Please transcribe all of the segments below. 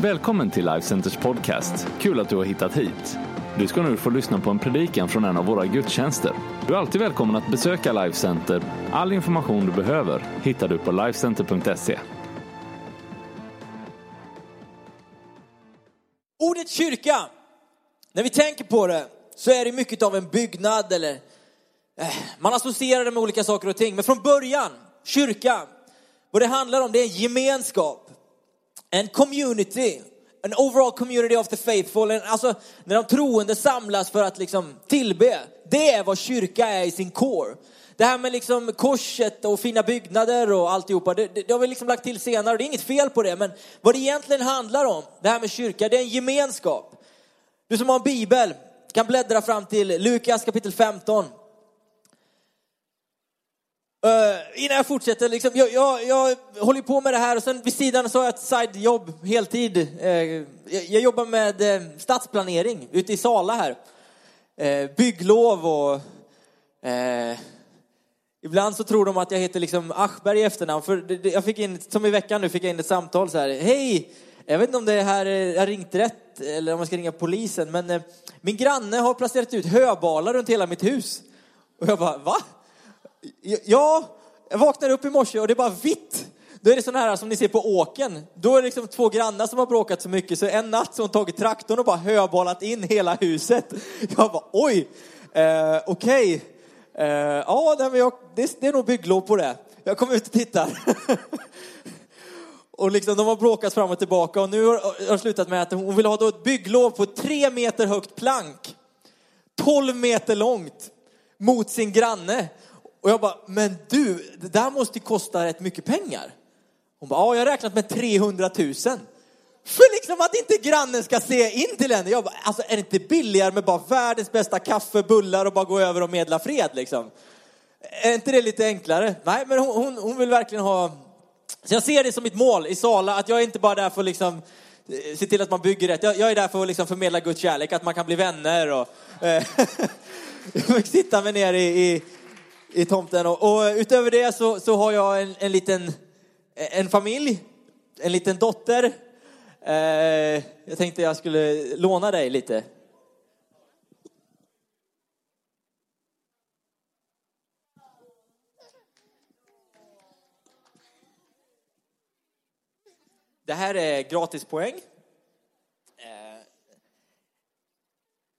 Välkommen till Life Centers podcast. Kul att du har hittat hit. Du ska nu få lyssna på en predikan från en av våra gudstjänster. Du är alltid välkommen att besöka Life Center. All information du behöver hittar du på lifecenter.se. Ordet kyrka, när vi tänker på det så är det mycket av en byggnad eller eh, man associerar det med olika saker och ting. Men från början, kyrka, vad det handlar om det är en gemenskap, en community, en overall community of the faithful. En, alltså när de troende samlas för att liksom tillbe. Det är vad kyrka är i sin core. Det här med liksom korset och fina byggnader och alltihopa, det, det, det har vi liksom lagt till senare. Det är inget fel på det, men vad det egentligen handlar om, det här med kyrka, det är en gemenskap. Du som har en bibel kan bläddra fram till Lukas kapitel 15. Uh, innan jag fortsätter, liksom, jag, jag, jag håller på med det här och sen vid sidan så har jag ett sidejobb heltid. Uh, jag, jag, jobbar med uh, stadsplanering ute i Sala här. bygglov och ibland så tror de att jag heter liksom Aschberg i efternamn. För jag fick in, som i veckan nu fick jag in ett samtal så här. Hej! Jag vet inte om det här är ringt rätt eller om jag ska ringa polisen, men min granne har placerat ut höbalar runt hela mitt hus. Och jag bara, va? Ja, jag vaknade upp i morse och det är bara vitt. Då är det sådana här som ni ser på åken. Då är det liksom två grannar som har bråkat så mycket så en natt så har hon tagit traktorn och bara höbalat in hela huset. Jag bara oj, eh, okej. Okay. Eh, ja, det, det, det är nog bygglov på det. Jag kommer ut och tittar. och liksom, de har bråkat fram och tillbaka och nu har det slutat med att hon vill ha då ett bygglov på ett tre meter högt plank. 12 meter långt mot sin granne. Och jag bara, men du, det där måste ju kosta rätt mycket pengar. Hon bara, ja jag har räknat med 300 000. För liksom att inte grannen ska se in till henne. Jag bara, alltså är det inte billigare med bara världens bästa kaffe, bullar och bara gå över och medla fred liksom? Är inte det lite enklare? Nej, men hon, hon, hon vill verkligen ha... Så jag ser det som mitt mål i Sala, att jag är inte bara där för att liksom eh, se till att man bygger rätt. Jag, jag är där för att liksom förmedla Guds kärlek, att man kan bli vänner och... Eh, jag fick sitta mig ner i, i i tomten. Och, och utöver det så, så har jag en, en liten en familj, en liten dotter. Eh, jag tänkte jag skulle låna dig lite. Det här är gratispoäng. Eh,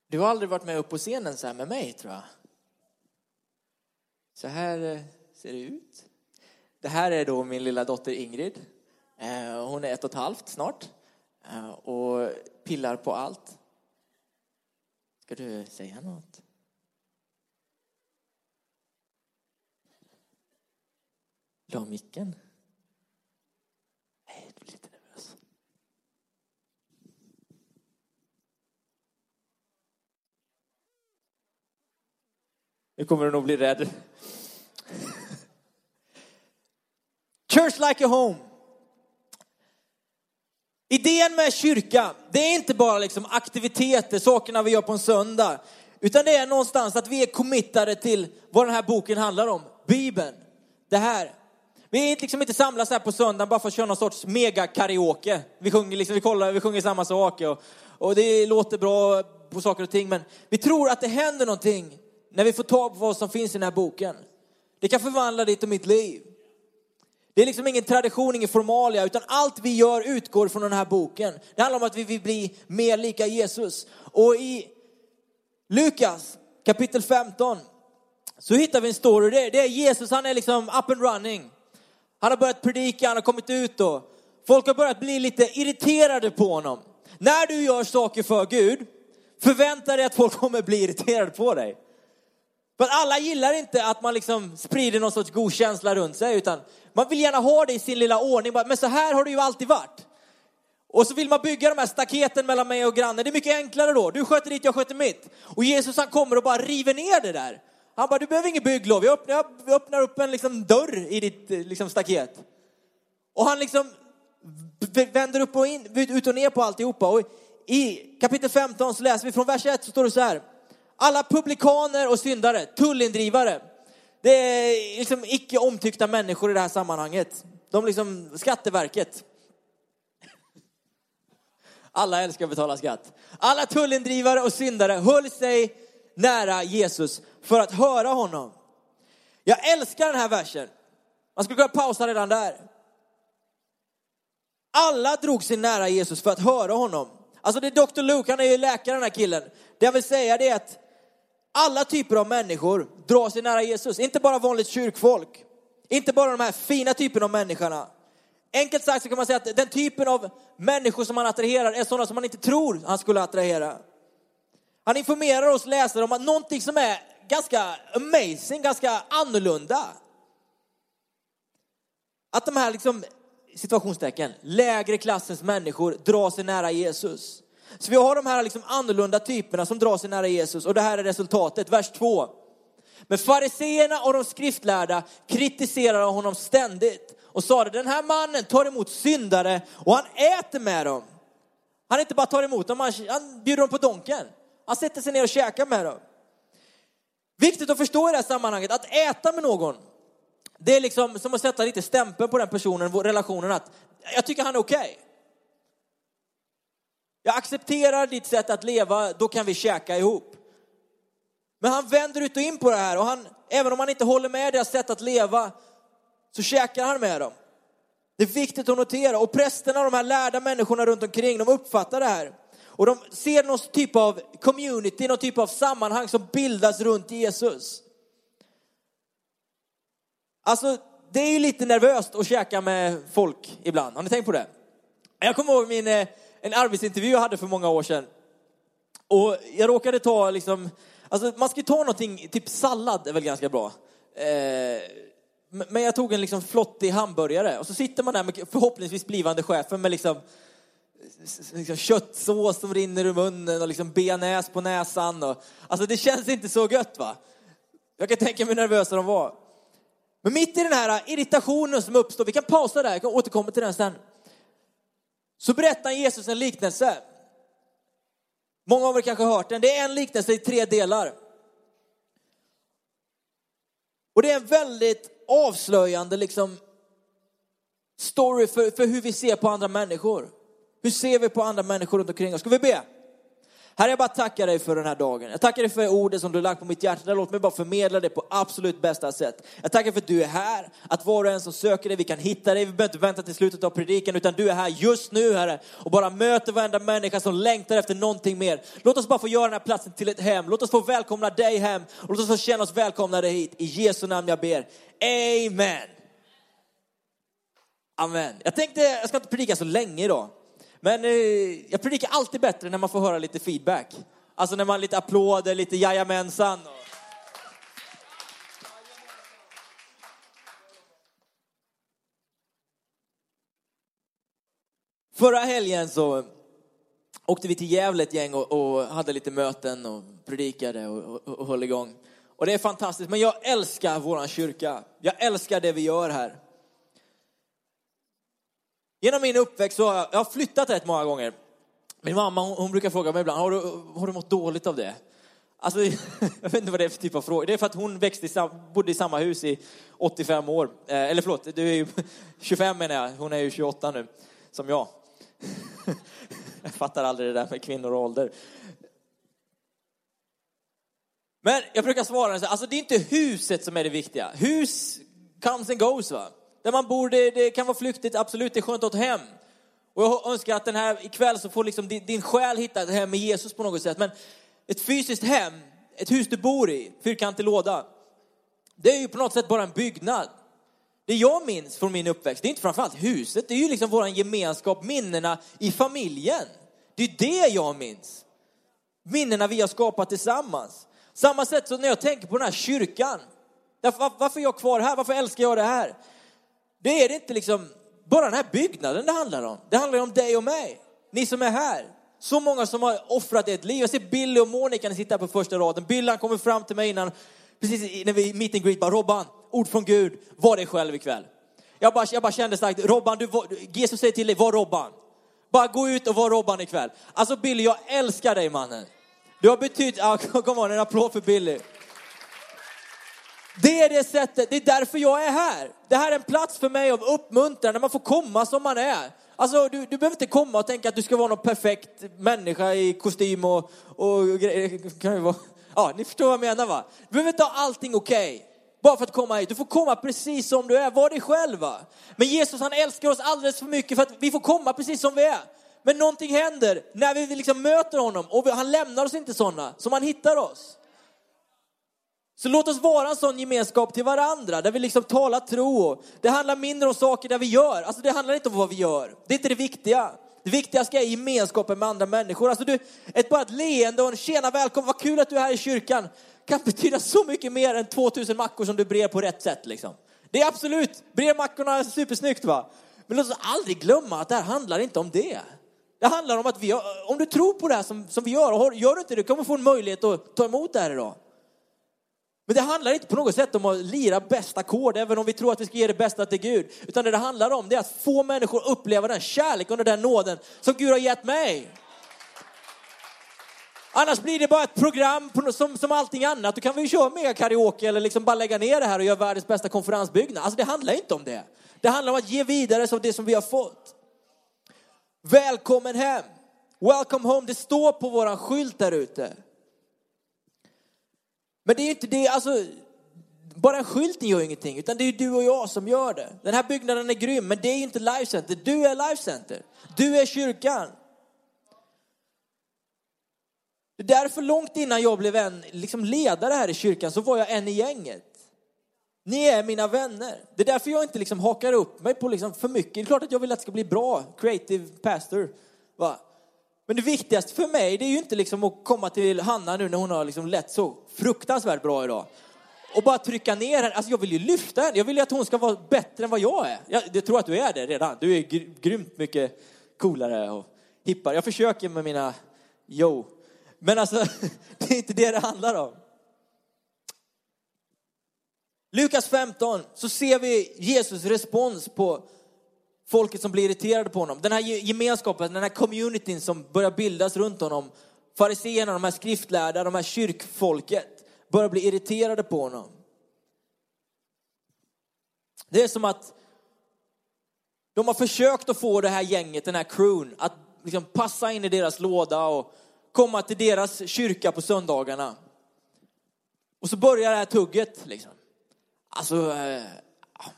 du har aldrig varit med upp på scenen så här med mig tror jag. Så här eh, ser det ut. Det här är då min lilla dotter Ingrid. Eh, hon är ett och ett halvt snart eh, och pillar på allt. Ska du säga något? La micken. Nej, du blir lite nervös. Nu kommer du nog bli rädd. Church like a home. Idén med kyrka, det är inte bara liksom aktiviteter, sakerna vi gör på en söndag. Utan det är någonstans att vi är committade till vad den här boken handlar om. Bibeln. Det här. Vi är liksom inte samlas här på söndagen bara för att köra någon sorts mega karaoke. Vi sjunger, liksom, vi kollar, vi sjunger samma sak och, och det låter bra på saker och ting. Men vi tror att det händer någonting när vi får tag på vad som finns i den här boken. Det kan förvandla ditt och mitt liv. Det är liksom ingen tradition, ingen formalia, utan allt vi gör utgår från den här boken. Det handlar om att vi vill bli mer lika Jesus. Och i Lukas kapitel 15 så hittar vi en story. Det är Jesus, han är liksom up and running. Han har börjat predika, han har kommit ut och folk har börjat bli lite irriterade på honom. När du gör saker för Gud, förvänta dig att folk kommer bli irriterade på dig. För att alla gillar inte att man liksom sprider någon sorts god känsla runt sig, utan man vill gärna ha det i sin lilla ordning. Men så här har det ju alltid varit. Och så vill man bygga de här staketen mellan mig och grannen. Det är mycket enklare då. Du sköter ditt, jag sköter mitt. Och Jesus han kommer och bara river ner det där. Han bara, du behöver inget bygglov. Jag öppnar, jag öppnar upp en liksom dörr i ditt eh, liksom, staket. Och han liksom vänder upp och in, ut och ner på alltihopa. Och i kapitel 15 så läser vi från vers 1 så står det så här. Alla publikaner och syndare, tullindrivare. Det är liksom icke omtyckta människor i det här sammanhanget. De liksom, Skatteverket. Alla älskar att betala skatt. Alla tullindrivare och syndare höll sig nära Jesus för att höra honom. Jag älskar den här versen. Man skulle kunna pausa redan där. Alla drog sig nära Jesus för att höra honom. Alltså det är Dr. Luke, han är ju läkare den här killen. Det jag vill säga det är att alla typer av människor drar sig nära Jesus. Inte bara vanligt kyrkfolk. Inte bara de här fina typerna av människorna. Enkelt sagt så kan man säga att den typen av människor som han attraherar är sådana som man inte tror han skulle attrahera. Han informerar oss läsare om att någonting som är ganska amazing, ganska annorlunda. Att de här liksom, situationstecken, lägre klassens människor drar sig nära Jesus. Så vi har de här liksom annorlunda typerna som drar sig nära Jesus och det här är resultatet, vers 2. Men fariseerna och de skriftlärda kritiserade honom ständigt och sade den här mannen tar emot syndare och han äter med dem. Han inte bara tar emot dem, han bjuder dem på donken. Han sätter sig ner och käkar med dem. Viktigt att förstå i det här sammanhanget, att äta med någon, det är liksom som att sätta lite stämpel på den personen, relationen, att jag tycker han är okej. Okay. Jag accepterar ditt sätt att leva, då kan vi käka ihop. Men han vänder ut och in på det här och han, även om han inte håller med deras sätt att leva, så käkar han med dem. Det är viktigt att notera. Och prästerna, de här lärda människorna runt omkring, de uppfattar det här. Och de ser någon typ av community, någon typ av sammanhang som bildas runt Jesus. Alltså, det är ju lite nervöst att käka med folk ibland. Har ni tänkt på det? Jag kommer ihåg min, eh, en arbetsintervju jag hade för många år sedan. Och jag råkade ta liksom, alltså man ska ju ta någonting, typ sallad är väl ganska bra. Eh, men jag tog en liksom flottig hamburgare och så sitter man där med förhoppningsvis blivande chefen med liksom, liksom köttsås som rinner ur munnen och liksom benäs på näsan. Och, alltså det känns inte så gött va? Jag kan tänka mig hur nervösa de var. Men mitt i den här irritationen som uppstår, vi kan pausa där, jag kan återkomma till den sen. Så berättar Jesus en liknelse. Många av er kanske har hört den. Det är en liknelse i tre delar. Och det är en väldigt avslöjande liksom, story för, för hur vi ser på andra människor. Hur ser vi på andra människor runt omkring oss? Ska vi be? Herre, jag bara tackar dig för den här dagen. Jag tackar dig för ordet som du lagt på mitt hjärta. Låt mig bara förmedla det på absolut bästa sätt. Jag tackar för att du är här, att var och en som söker dig, vi kan hitta dig. Vi behöver inte vänta till slutet av predikan, utan du är här just nu, Herre. Och bara möter varenda människa som längtar efter någonting mer. Låt oss bara få göra den här platsen till ett hem. Låt oss få välkomna dig hem. Och låt oss få känna oss välkomnade hit. I Jesu namn jag ber. Amen. Amen. Jag tänkte, jag ska inte predika så länge idag. Men eh, jag predikar alltid bättre när man får höra lite feedback. Alltså när man lite applåder, lite jajamensan. Och... Förra helgen så åkte vi till Gävle ett gäng och, och hade lite möten och predikade och, och, och höll igång. Och det är fantastiskt, men jag älskar våran kyrka. Jag älskar det vi gör här. Genom min uppväxt så har jag, jag har flyttat rätt många gånger. Min mamma hon, hon, brukar fråga mig ibland, har du, har du mått dåligt av det? Alltså, jag vet inte vad det är för typ av fråga. Det är för att hon växte i, bodde i samma hus i 85 år. Eh, eller förlåt, du är ju 25 menar jag. Hon är ju 28 nu, som jag. jag fattar aldrig det där med kvinnor och ålder. Men jag brukar svara alltså det är inte huset som är det viktiga. Hus comes and goes va. Där man bor, det, det kan vara flyktigt, absolut, det är skönt att ha ett hem. Och jag önskar att den här ikväll så får liksom din, din själ hitta ett hem med Jesus på något sätt. Men ett fysiskt hem, ett hus du bor i, fyrkantig låda, det är ju på något sätt bara en byggnad. Det jag minns från min uppväxt, det är inte framförallt huset, det är ju liksom vår gemenskap, minnena i familjen. Det är det jag minns. Minnena vi har skapat tillsammans. Samma sätt som när jag tänker på den här kyrkan. Varför är jag kvar här? Varför älskar jag det här? Det är det inte liksom bara den här byggnaden det handlar om. Det handlar om dig och mig. Ni som är här. Så många som har offrat ett liv. Jag ser Billy och Monica sitta här på första raden. Billy han kommer fram till mig innan, precis när vi meet and greet, bara Robban, ord från Gud, var dig själv ikväll. Jag bara, jag bara kände starkt, Robban, du, Jesus säger till dig, var Robban. Bara gå ut och var Robban ikväll. Alltså Billy, jag älskar dig mannen. Du har betytt, ah, kom on, en applåd för Billy. Det är det sättet, det är därför jag är här. Det här är en plats för mig av uppmuntran, där man får komma som man är. Alltså, du, du behöver inte komma och tänka att du ska vara någon perfekt människa i kostym och, och grejer. Kan ju vara. Ja, ni förstår vad jag menar va? Du behöver inte ha allting okej. Okay. Bara för att komma hit. Du får komma precis som du är. Var dig själv va? Men Jesus han älskar oss alldeles för mycket för att vi får komma precis som vi är. Men någonting händer när vi liksom möter honom och han lämnar oss inte sådana, som han hittar oss. Så låt oss vara en sån gemenskap till varandra, där vi liksom talar tro. Det handlar mindre om saker där vi gör, alltså det handlar inte om vad vi gör. Det är inte det viktiga. Det viktigaste är gemenskapen med andra människor. Alltså du, ett, bara ett leende och en tjena välkommen, vad kul att du är här i kyrkan, kan betyda så mycket mer än 2000 mackor som du brer på rätt sätt liksom. Det är absolut, brer mackorna supersnyggt va. Men låt oss aldrig glömma att det här handlar inte om det. Det handlar om att vi, om du tror på det här som, som vi gör, och gör du inte det, kommer du få en möjlighet att ta emot det här idag. Men det handlar inte på något sätt om att lira bästa ackord, även om vi tror att vi ska ge det bästa till Gud. Utan det det handlar om det är att få människor att uppleva den kärleken och den nåden som Gud har gett mig. Annars blir det bara ett program som, som allting annat. Då kan vi köra mega karaoke eller liksom bara lägga ner det här och göra världens bästa konferensbyggnad. Alltså det handlar inte om det. Det handlar om att ge vidare som det som vi har fått. Välkommen hem. Welcome home. Det står på våran skylt där ute. Men det är inte det, alltså, bara en skylten gör ingenting, utan det är du och jag som gör det. Den här byggnaden är grym, men det är inte Life Center. Du är Life Center. Du är kyrkan. Det är därför långt innan jag blev en liksom ledare här i kyrkan så var jag en i gänget. Ni är mina vänner. Det är därför jag inte liksom hakar upp mig på liksom för mycket. Det är klart att jag vill att det ska bli bra, creative pastor. Va? Men det viktigaste för mig det är ju inte liksom att komma till Hanna nu när hon har liksom lett så fruktansvärt bra idag. Och bara trycka ner henne. Alltså jag vill ju lyfta henne. Jag vill ju att hon ska vara bättre än vad jag är. Jag, jag tror att du är det redan. Du är gr grymt mycket coolare och hippare. Jag försöker med mina yo. Men alltså, det är inte det det handlar om. Lukas 15 så ser vi Jesus respons på folket som blir irriterade på honom. Den här gemenskapen, den här communityn som börjar bildas runt honom. Fariséerna, de här skriftlärda, de här kyrkfolket börjar bli irriterade på honom. Det är som att de har försökt att få det här gänget, den här crewn, att liksom passa in i deras låda och komma till deras kyrka på söndagarna. Och så börjar det här tugget liksom. Alltså, eh,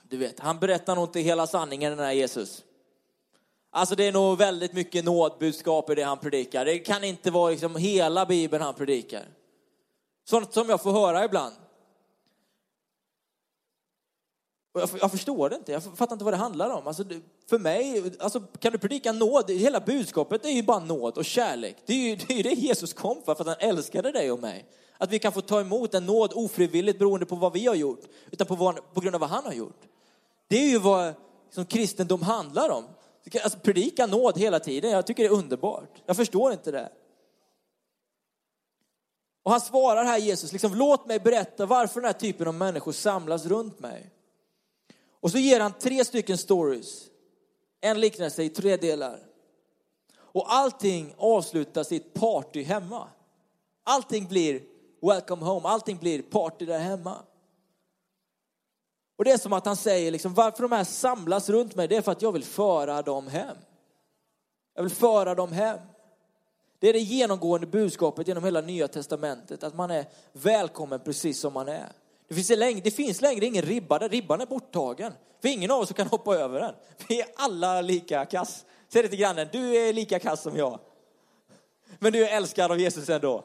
du vet, han berättar nog inte hela sanningen den här Jesus. Alltså det är nog väldigt mycket nådbudskap i det han predikar. Det kan inte vara liksom hela Bibeln han predikar. Sånt som jag får höra ibland. Jag, jag, förstår det inte, jag fattar inte vad det handlar om. Alltså, för mig, alltså, kan du predika nåd? Hela budskapet är ju bara nåd och kärlek. Det är ju det, är det Jesus kom för, för att han älskade dig och mig. Att vi kan få ta emot en nåd ofrivilligt beroende på vad vi har gjort, utan på, vad, på grund av vad han har gjort. Det är ju vad som kristendom handlar om. Alltså predika nåd hela tiden, jag tycker det är underbart. Jag förstår inte det. Och han svarar här Jesus, liksom, låt mig berätta varför den här typen av människor samlas runt mig. Och så ger han tre stycken stories. En liknelse i tre delar. Och allting avslutas i ett party hemma. Allting blir welcome home, allting blir party där hemma. Och det är som att han säger liksom, varför de här samlas runt mig, det är för att jag vill föra dem hem. Jag vill föra dem hem. Det är det genomgående budskapet genom hela nya testamentet, att man är välkommen precis som man är. Det finns, längre, det finns längre ingen ribba, där ribban är borttagen. För ingen av oss kan hoppa över den. Vi är alla lika kass. Säg det till grannen, du är lika kass som jag. Men du är älskad av Jesus ändå.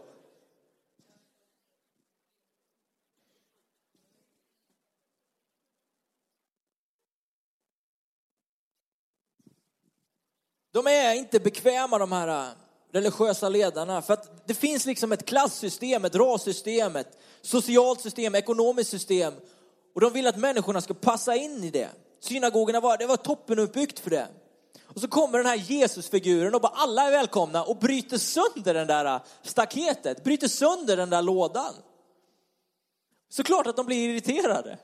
De är inte bekväma de här äh, religiösa ledarna för att det finns liksom ett klassystem, ett rassystem, ett socialt system, ekonomiskt system och de vill att människorna ska passa in i det. Synagogorna var, det var toppenuppbyggt för det. Och så kommer den här Jesusfiguren och bara alla är välkomna och bryter sönder den där äh, staketet, bryter sönder den där lådan. Såklart att de blir irriterade.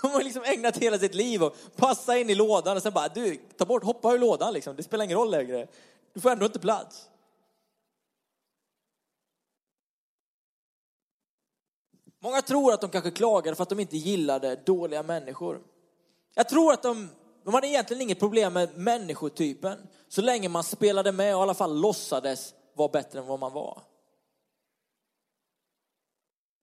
De har liksom ägnat hela sitt liv och passa in i lådan och sen bara, du, ta bort, hoppa ur lådan liksom. Det spelar ingen roll längre. Du får ändå inte plats. Många tror att de kanske klagade för att de inte gillade dåliga människor. Jag tror att de de hade egentligen inget problem med människotypen så länge man spelade med och i alla fall låtsades vara bättre än vad man var.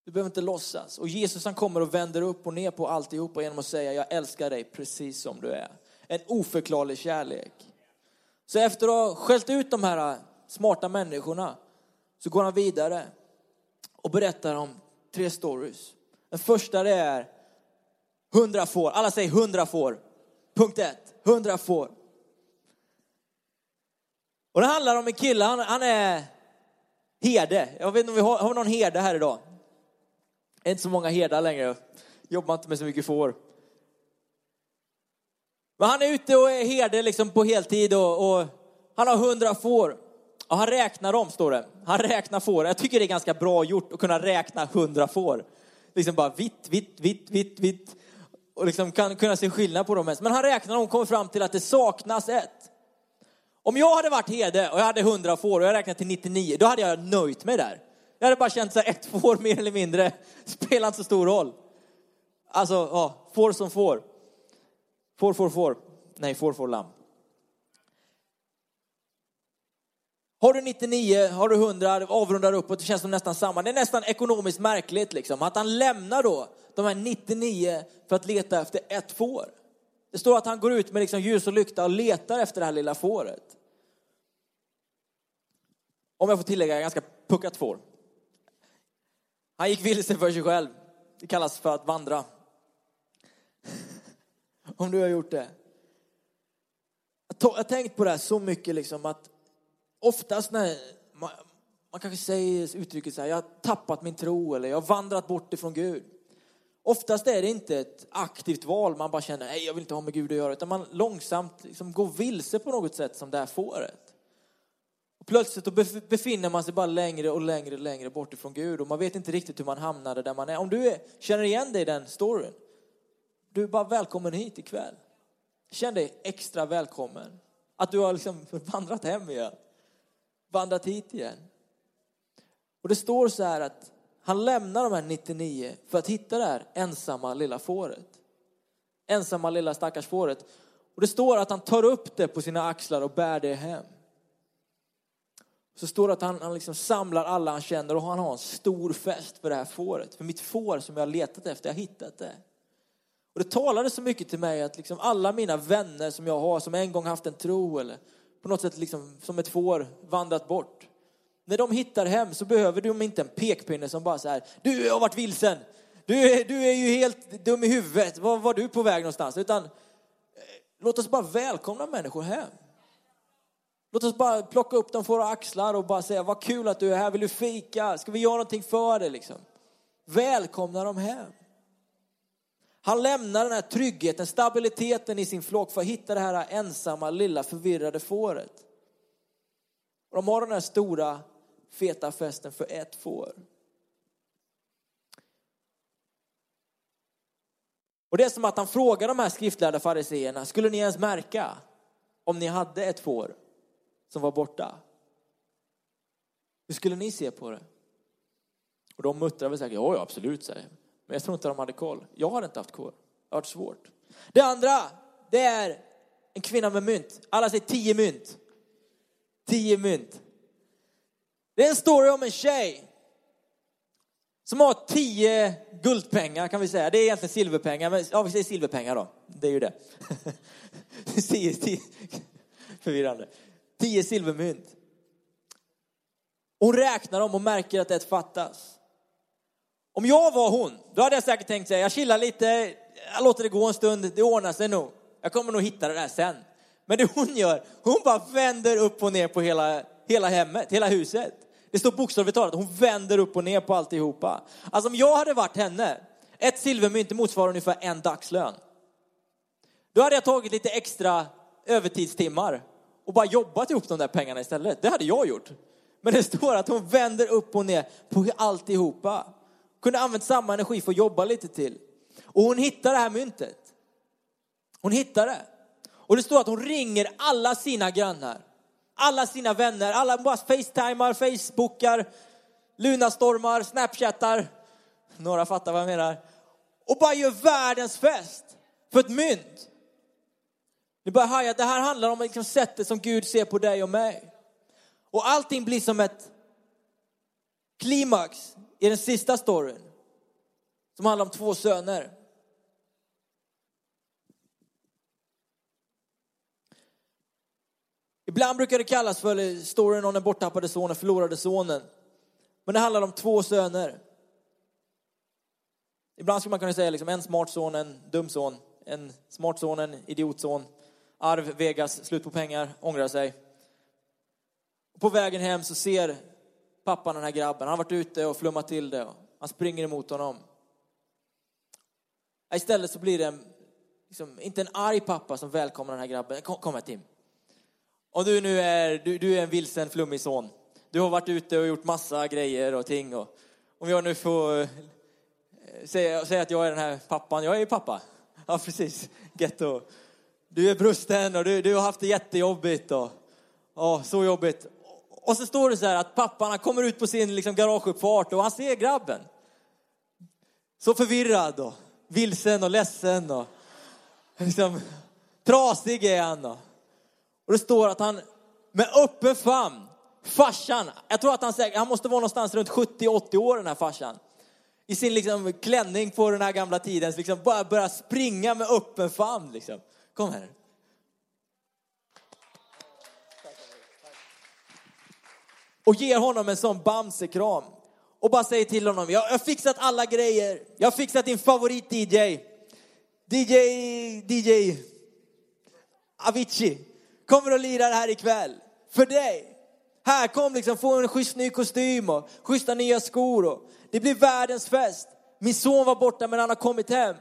Du behöver inte låtsas. Och Jesus han kommer och vänder upp och ner på alltihopa genom att säga jag älskar dig precis som du är. En oförklarlig kärlek. Så efter att ha skällt ut de här smarta människorna så går han vidare och berättar om tre stories. Den första det är hundra får. Alla säger hundra får. Punkt ett, hundra får. Och det handlar om en kille, han, han är herde. Jag vet inte om vi har, har vi någon herde här idag? Det är inte så många herdar längre. Jobbar inte med så mycket får. Men han är ute och är herde liksom på heltid och, och han har hundra får. Och han räknar dem, står det. Han räknar får. Jag tycker det är ganska bra gjort att kunna räkna hundra får. Liksom bara vitt, vitt, vitt, vitt, vitt. Och liksom kan kunna se skillnad på dem. Men han räknar dem och kommer fram till att det saknas ett. Om jag hade varit herde och jag hade hundra får och jag räknat till 99, då hade jag nöjt mig där. Jag hade bara känt så här, ett får mer eller mindre spelar inte så stor roll. Alltså, ja, får som får. Får, får, får. Nej, får, får, lamm. Har du 99, har du 100, avrundar uppåt, det känns som nästan samma. Det är nästan ekonomiskt märkligt liksom, att han lämnar då de här 99 för att leta efter ett får. Det står att han går ut med liksom ljus och lykta och letar efter det här lilla fåret. Om jag får tillägga, ganska puckat får. Han gick vilse för sig själv. Det kallas för att vandra. Om du har gjort det. Jag har tänkt på det här så mycket liksom att oftast när man, man kanske säger uttrycket så här, jag har tappat min tro eller jag har vandrat bort ifrån Gud. Oftast är det inte ett aktivt val, man bara känner, nej jag vill inte ha med Gud att göra, utan man långsamt liksom går vilse på något sätt som det här fåret. Plötsligt då befinner man sig bara längre och längre och längre bort ifrån Gud och man vet inte riktigt hur man hamnade där man är. Om du är, känner igen dig i den storyn, du är bara välkommen hit ikväll. Känn dig extra välkommen. Att du har liksom vandrat hem igen vandrat hit igen. Och det står så här att han lämnar de här 99 för att hitta det här ensamma lilla fåret. Ensamma lilla stackars fåret. Och det står att han tar upp det på sina axlar och bär det hem. Så står det att han, han liksom samlar alla han känner och han har en stor fest för det här fåret. För mitt får som jag har letat efter, jag har hittat det. Och det talade så mycket till mig att liksom alla mina vänner som jag har, som en gång haft en tro eller på något sätt liksom som ett får vandrat bort. När de hittar hem så behöver de inte en pekpinne som bara så här, du har varit vilsen, du är, du är ju helt dum i huvudet, var var du på väg någonstans? Utan eh, låt oss bara välkomna människor hem. Låt oss bara plocka upp dem på våra axlar och bara säga, vad kul att du är här, vill du fika? Ska vi göra någonting för dig liksom? Välkomna dem hem. Han lämnar den här tryggheten, stabiliteten i sin flock för att hitta det här ensamma, lilla, förvirrade fåret. Och de har den här stora, feta festen för ett får. Och det är som att han frågar de här skriftlärda fariseerna, skulle ni ens märka om ni hade ett får som var borta? Hur skulle ni se på det? Och de muttrar väl säkert, ja, ja absolut, säger men jag tror inte de hade koll. Jag hade inte haft koll. Det har varit svårt. Det andra, det är en kvinna med mynt. Alla säger tio mynt. Tio mynt. Det är en story om en tjej som har tio guldpengar kan vi säga. Det är egentligen silverpengar, men ja, vi säger silverpengar då. Det är ju det. tio, tio. Förvirrande. Tio silvermynt. Hon räknar dem och märker att ett fattas. Om jag var hon, då hade jag säkert tänkt säga, jag chillar lite, jag låter det gå en stund, det ordnar sig nog. Jag kommer nog hitta det där sen. Men det hon gör, hon bara vänder upp och ner på hela, hela hemmet, hela huset. Det står bokstavligt talat, hon vänder upp och ner på alltihopa. Alltså om jag hade varit henne, ett silvermynt motsvarar ungefär en dagslön. Då hade jag tagit lite extra övertidstimmar och bara jobbat ihop de där pengarna istället. Det hade jag gjort. Men det står att hon vänder upp och ner på alltihopa kunde använt samma energi för att jobba lite till. Och hon hittar det här myntet. Hon hittar det. Och det står att hon ringer alla sina grannar, alla sina vänner, alla bara facetimar, facebookar, lunastormar, snapchattar. Några fattar vad jag menar. Och bara gör världens fest för ett mynt. Ni börjar haja att det här handlar om liksom sättet som Gud ser på dig och mig. Och allting blir som ett klimax i den sista storyn. Som handlar om två söner. Ibland brukar det kallas för storyn om den borttappade sonen, förlorade sonen. Men det handlar om två söner. Ibland skulle man kunna säga liksom en smart son, en dum son. En smart son, en idiotson. Arv, Vegas, slut på pengar, ångrar sig. På vägen hem så ser pappan den här grabben. Han har varit ute och flummat till det. Han springer emot honom. Istället så blir det en, liksom, inte en arg pappa som välkomnar den här grabben. Kom, kom här Tim. Om du nu är, du, du är en vilsen flummig son. Du har varit ute och gjort massa grejer och ting. Och, om jag nu får eh, säga, säga att jag är den här pappan. Jag är ju pappa. Ja, precis. Getto. Du är brusten och du, du har haft det jättejobbigt. Och, och, så jobbigt. Och så står det så här att pappan han kommer ut på sin liksom, garageuppfart och han ser grabben. Så förvirrad och vilsen och ledsen och liksom, trasig är han. Och, och det står att han med öppen famn, farsan, jag tror att han, han måste vara någonstans runt 70-80 år den här farsan. I sin liksom klänning på den här gamla tiden, liksom bara börjar springa med öppen famn. Liksom. Kom här. Och ger honom en sån bamsekram. Och bara säger till honom, jag har fixat alla grejer. Jag har fixat din favorit DJ. DJ, DJ Avicii kommer och lirar här ikväll. För dig. Här, kom liksom, få en schysst ny kostym och schyssta nya skor. Och det blir världens fest. Min son var borta men han har kommit hem.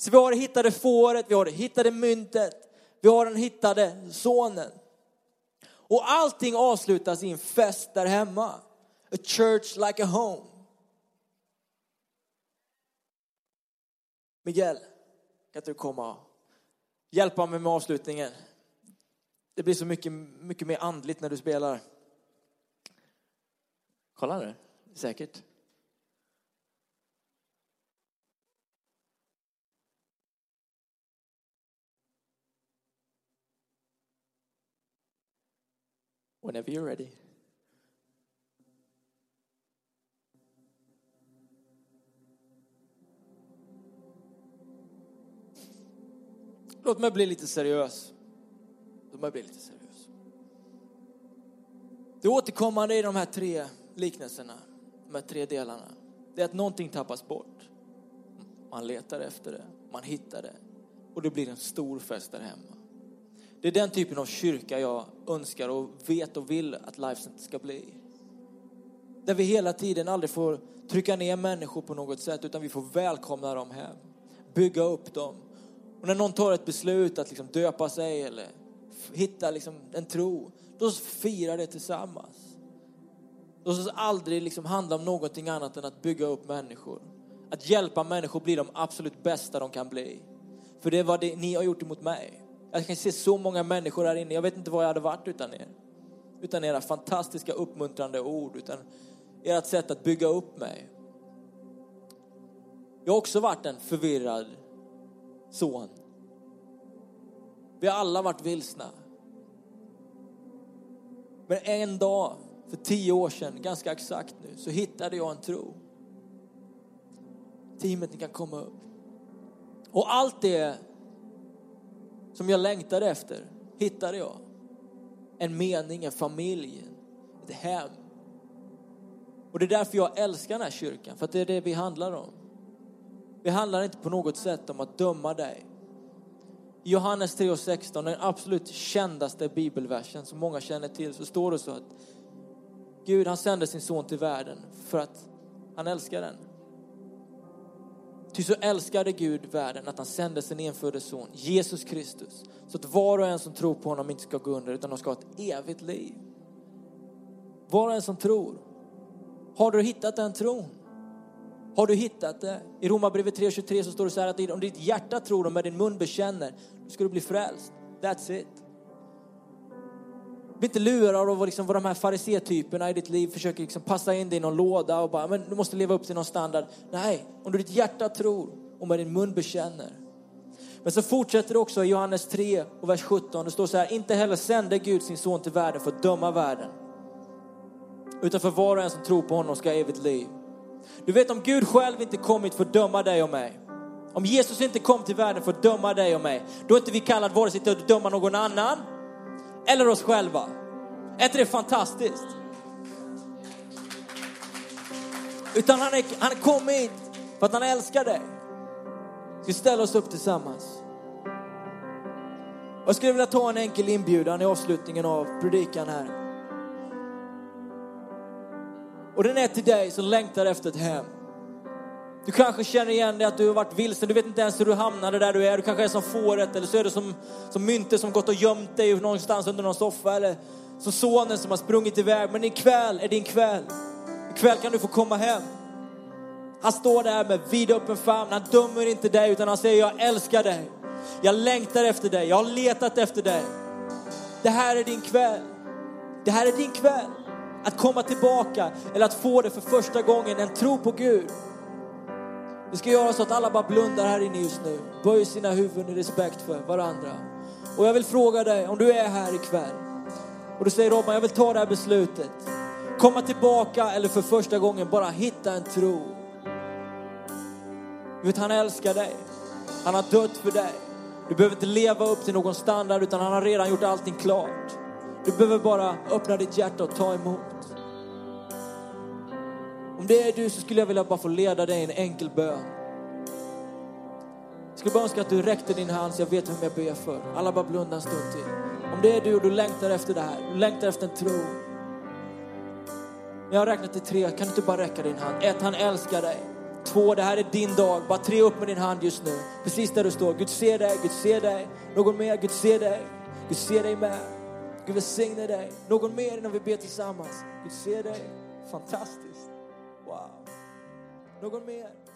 Så vi har det hittade fåret, vi har det hittade myntet, vi har den hittade sonen. Och allting avslutas i en fest där hemma. A church like a home. Miguel, kan inte du komma och hjälpa mig med avslutningen? Det blir så mycket, mycket mer andligt när du spelar. Kolla nu, säkert. Whenever you're ready. Låt mig bli lite seriös. Låt mig bli lite seriös. Det återkommande i de här tre liknelserna, de här tre delarna, det är att någonting tappas bort. Man letar efter det, man hittar det och det blir en stor fest där hemma. Det är den typen av kyrka jag önskar och vet och vill att Lifecenter ska bli. Där vi hela tiden aldrig får trycka ner människor på något sätt utan vi får välkomna dem hem. Bygga upp dem. Och när någon tar ett beslut att liksom döpa sig eller hitta liksom en tro, då firar det tillsammans. Låt oss aldrig liksom handla om någonting annat än att bygga upp människor. Att hjälpa människor bli de absolut bästa de kan bli. För det är vad det, ni har gjort emot mig. Jag kan se så många människor här inne. Jag vet inte var jag hade varit utan er. Utan era fantastiska uppmuntrande ord, utan ert sätt att bygga upp mig. Jag har också varit en förvirrad son. Vi har alla varit vilsna. Men en dag, för tio år sedan, ganska exakt nu, så hittade jag en tro. Teamet, ni kan komma upp. Och allt det som jag längtade efter hittade jag. En mening, en familj, ett hem. Och det är därför jag älskar den här kyrkan, för att det är det vi handlar om. Vi handlar inte på något sätt om att döma dig. I Johannes 3.16, den absolut kändaste bibelversen som många känner till, så står det så att Gud han sände sin son till världen för att han älskar den. Ty så älskade Gud världen att han sände sin enfödde son, Jesus Kristus, så att var och en som tror på honom inte ska gå under utan de ska ha ett evigt liv. Var och en som tror. Har du hittat den tron? Har du hittat det? I Romarbrevet 3.23 så står det så här att om ditt hjärta tror och med din mun bekänner, då ska du bli frälst. That's it. Bli inte lurad av liksom vad de här farisetyperna i ditt liv försöker liksom passa in dig i någon låda och bara, men du måste leva upp till någon standard. Nej, om du ditt hjärta tror och med din mun bekänner. Men så fortsätter det också i Johannes 3 och vers 17. Det står så här, inte heller sände Gud sin son till världen för att döma världen. Utan för var och en som tror på honom ska ha evigt liv. Du vet om Gud själv inte kommit för att döma dig och mig. Om Jesus inte kom till världen för att döma dig och mig. Då är inte vi kallade vare sig till att döma någon annan eller oss själva. Är inte det fantastiskt? Utan han, är, han kom hit för att han älskar dig. Ska vi ställa oss upp tillsammans? Jag skulle vilja ta en enkel inbjudan i avslutningen av predikan här. Och den är till dig som längtar efter ett hem. Du kanske känner igen dig att du har varit vilsen, du vet inte ens hur du hamnade där du är. Du kanske är som fåret eller så är du som, som myntet som gått och gömt dig någonstans under någon soffa. Eller som sonen som har sprungit iväg. Men ikväll är din kväll. Ikväll kan du få komma hem. Han står där med vidöppen famn. Han dömer inte dig utan han säger jag älskar dig. Jag längtar efter dig. Jag har letat efter dig. Det här är din kväll. Det här är din kväll. Att komma tillbaka eller att få det för första gången, en tro på Gud. Vi ska göra så att alla bara blundar här inne just nu. Böjer sina huvuden i respekt för varandra. Och jag vill fråga dig, om du är här ikväll och du säger Robban, jag vill ta det här beslutet. Komma tillbaka eller för första gången bara hitta en tro. Du vet, han älskar dig. Han har dött för dig. Du behöver inte leva upp till någon standard utan han har redan gjort allting klart. Du behöver bara öppna ditt hjärta och ta emot. Om det är du så skulle jag vilja bara få leda dig i en enkel bön. Jag skulle bara önska att du räckte din hand så jag vet vem jag ber för. Alla bara blunda en stund till. Om det är du och du längtar efter det här, du längtar efter en tro. När Jag har räknat till tre, kan du inte bara räcka din hand? Ett, han älskar dig. Två, det här är din dag. Bara tre upp med din hand just nu. Precis där du står. Gud ser dig, Gud ser dig. Någon mer, Gud ser dig. Gud ser dig med. Gud välsigne dig. Någon mer innan vi ber tillsammans. Gud ser dig. Fantastiskt. Wow. Någon mer?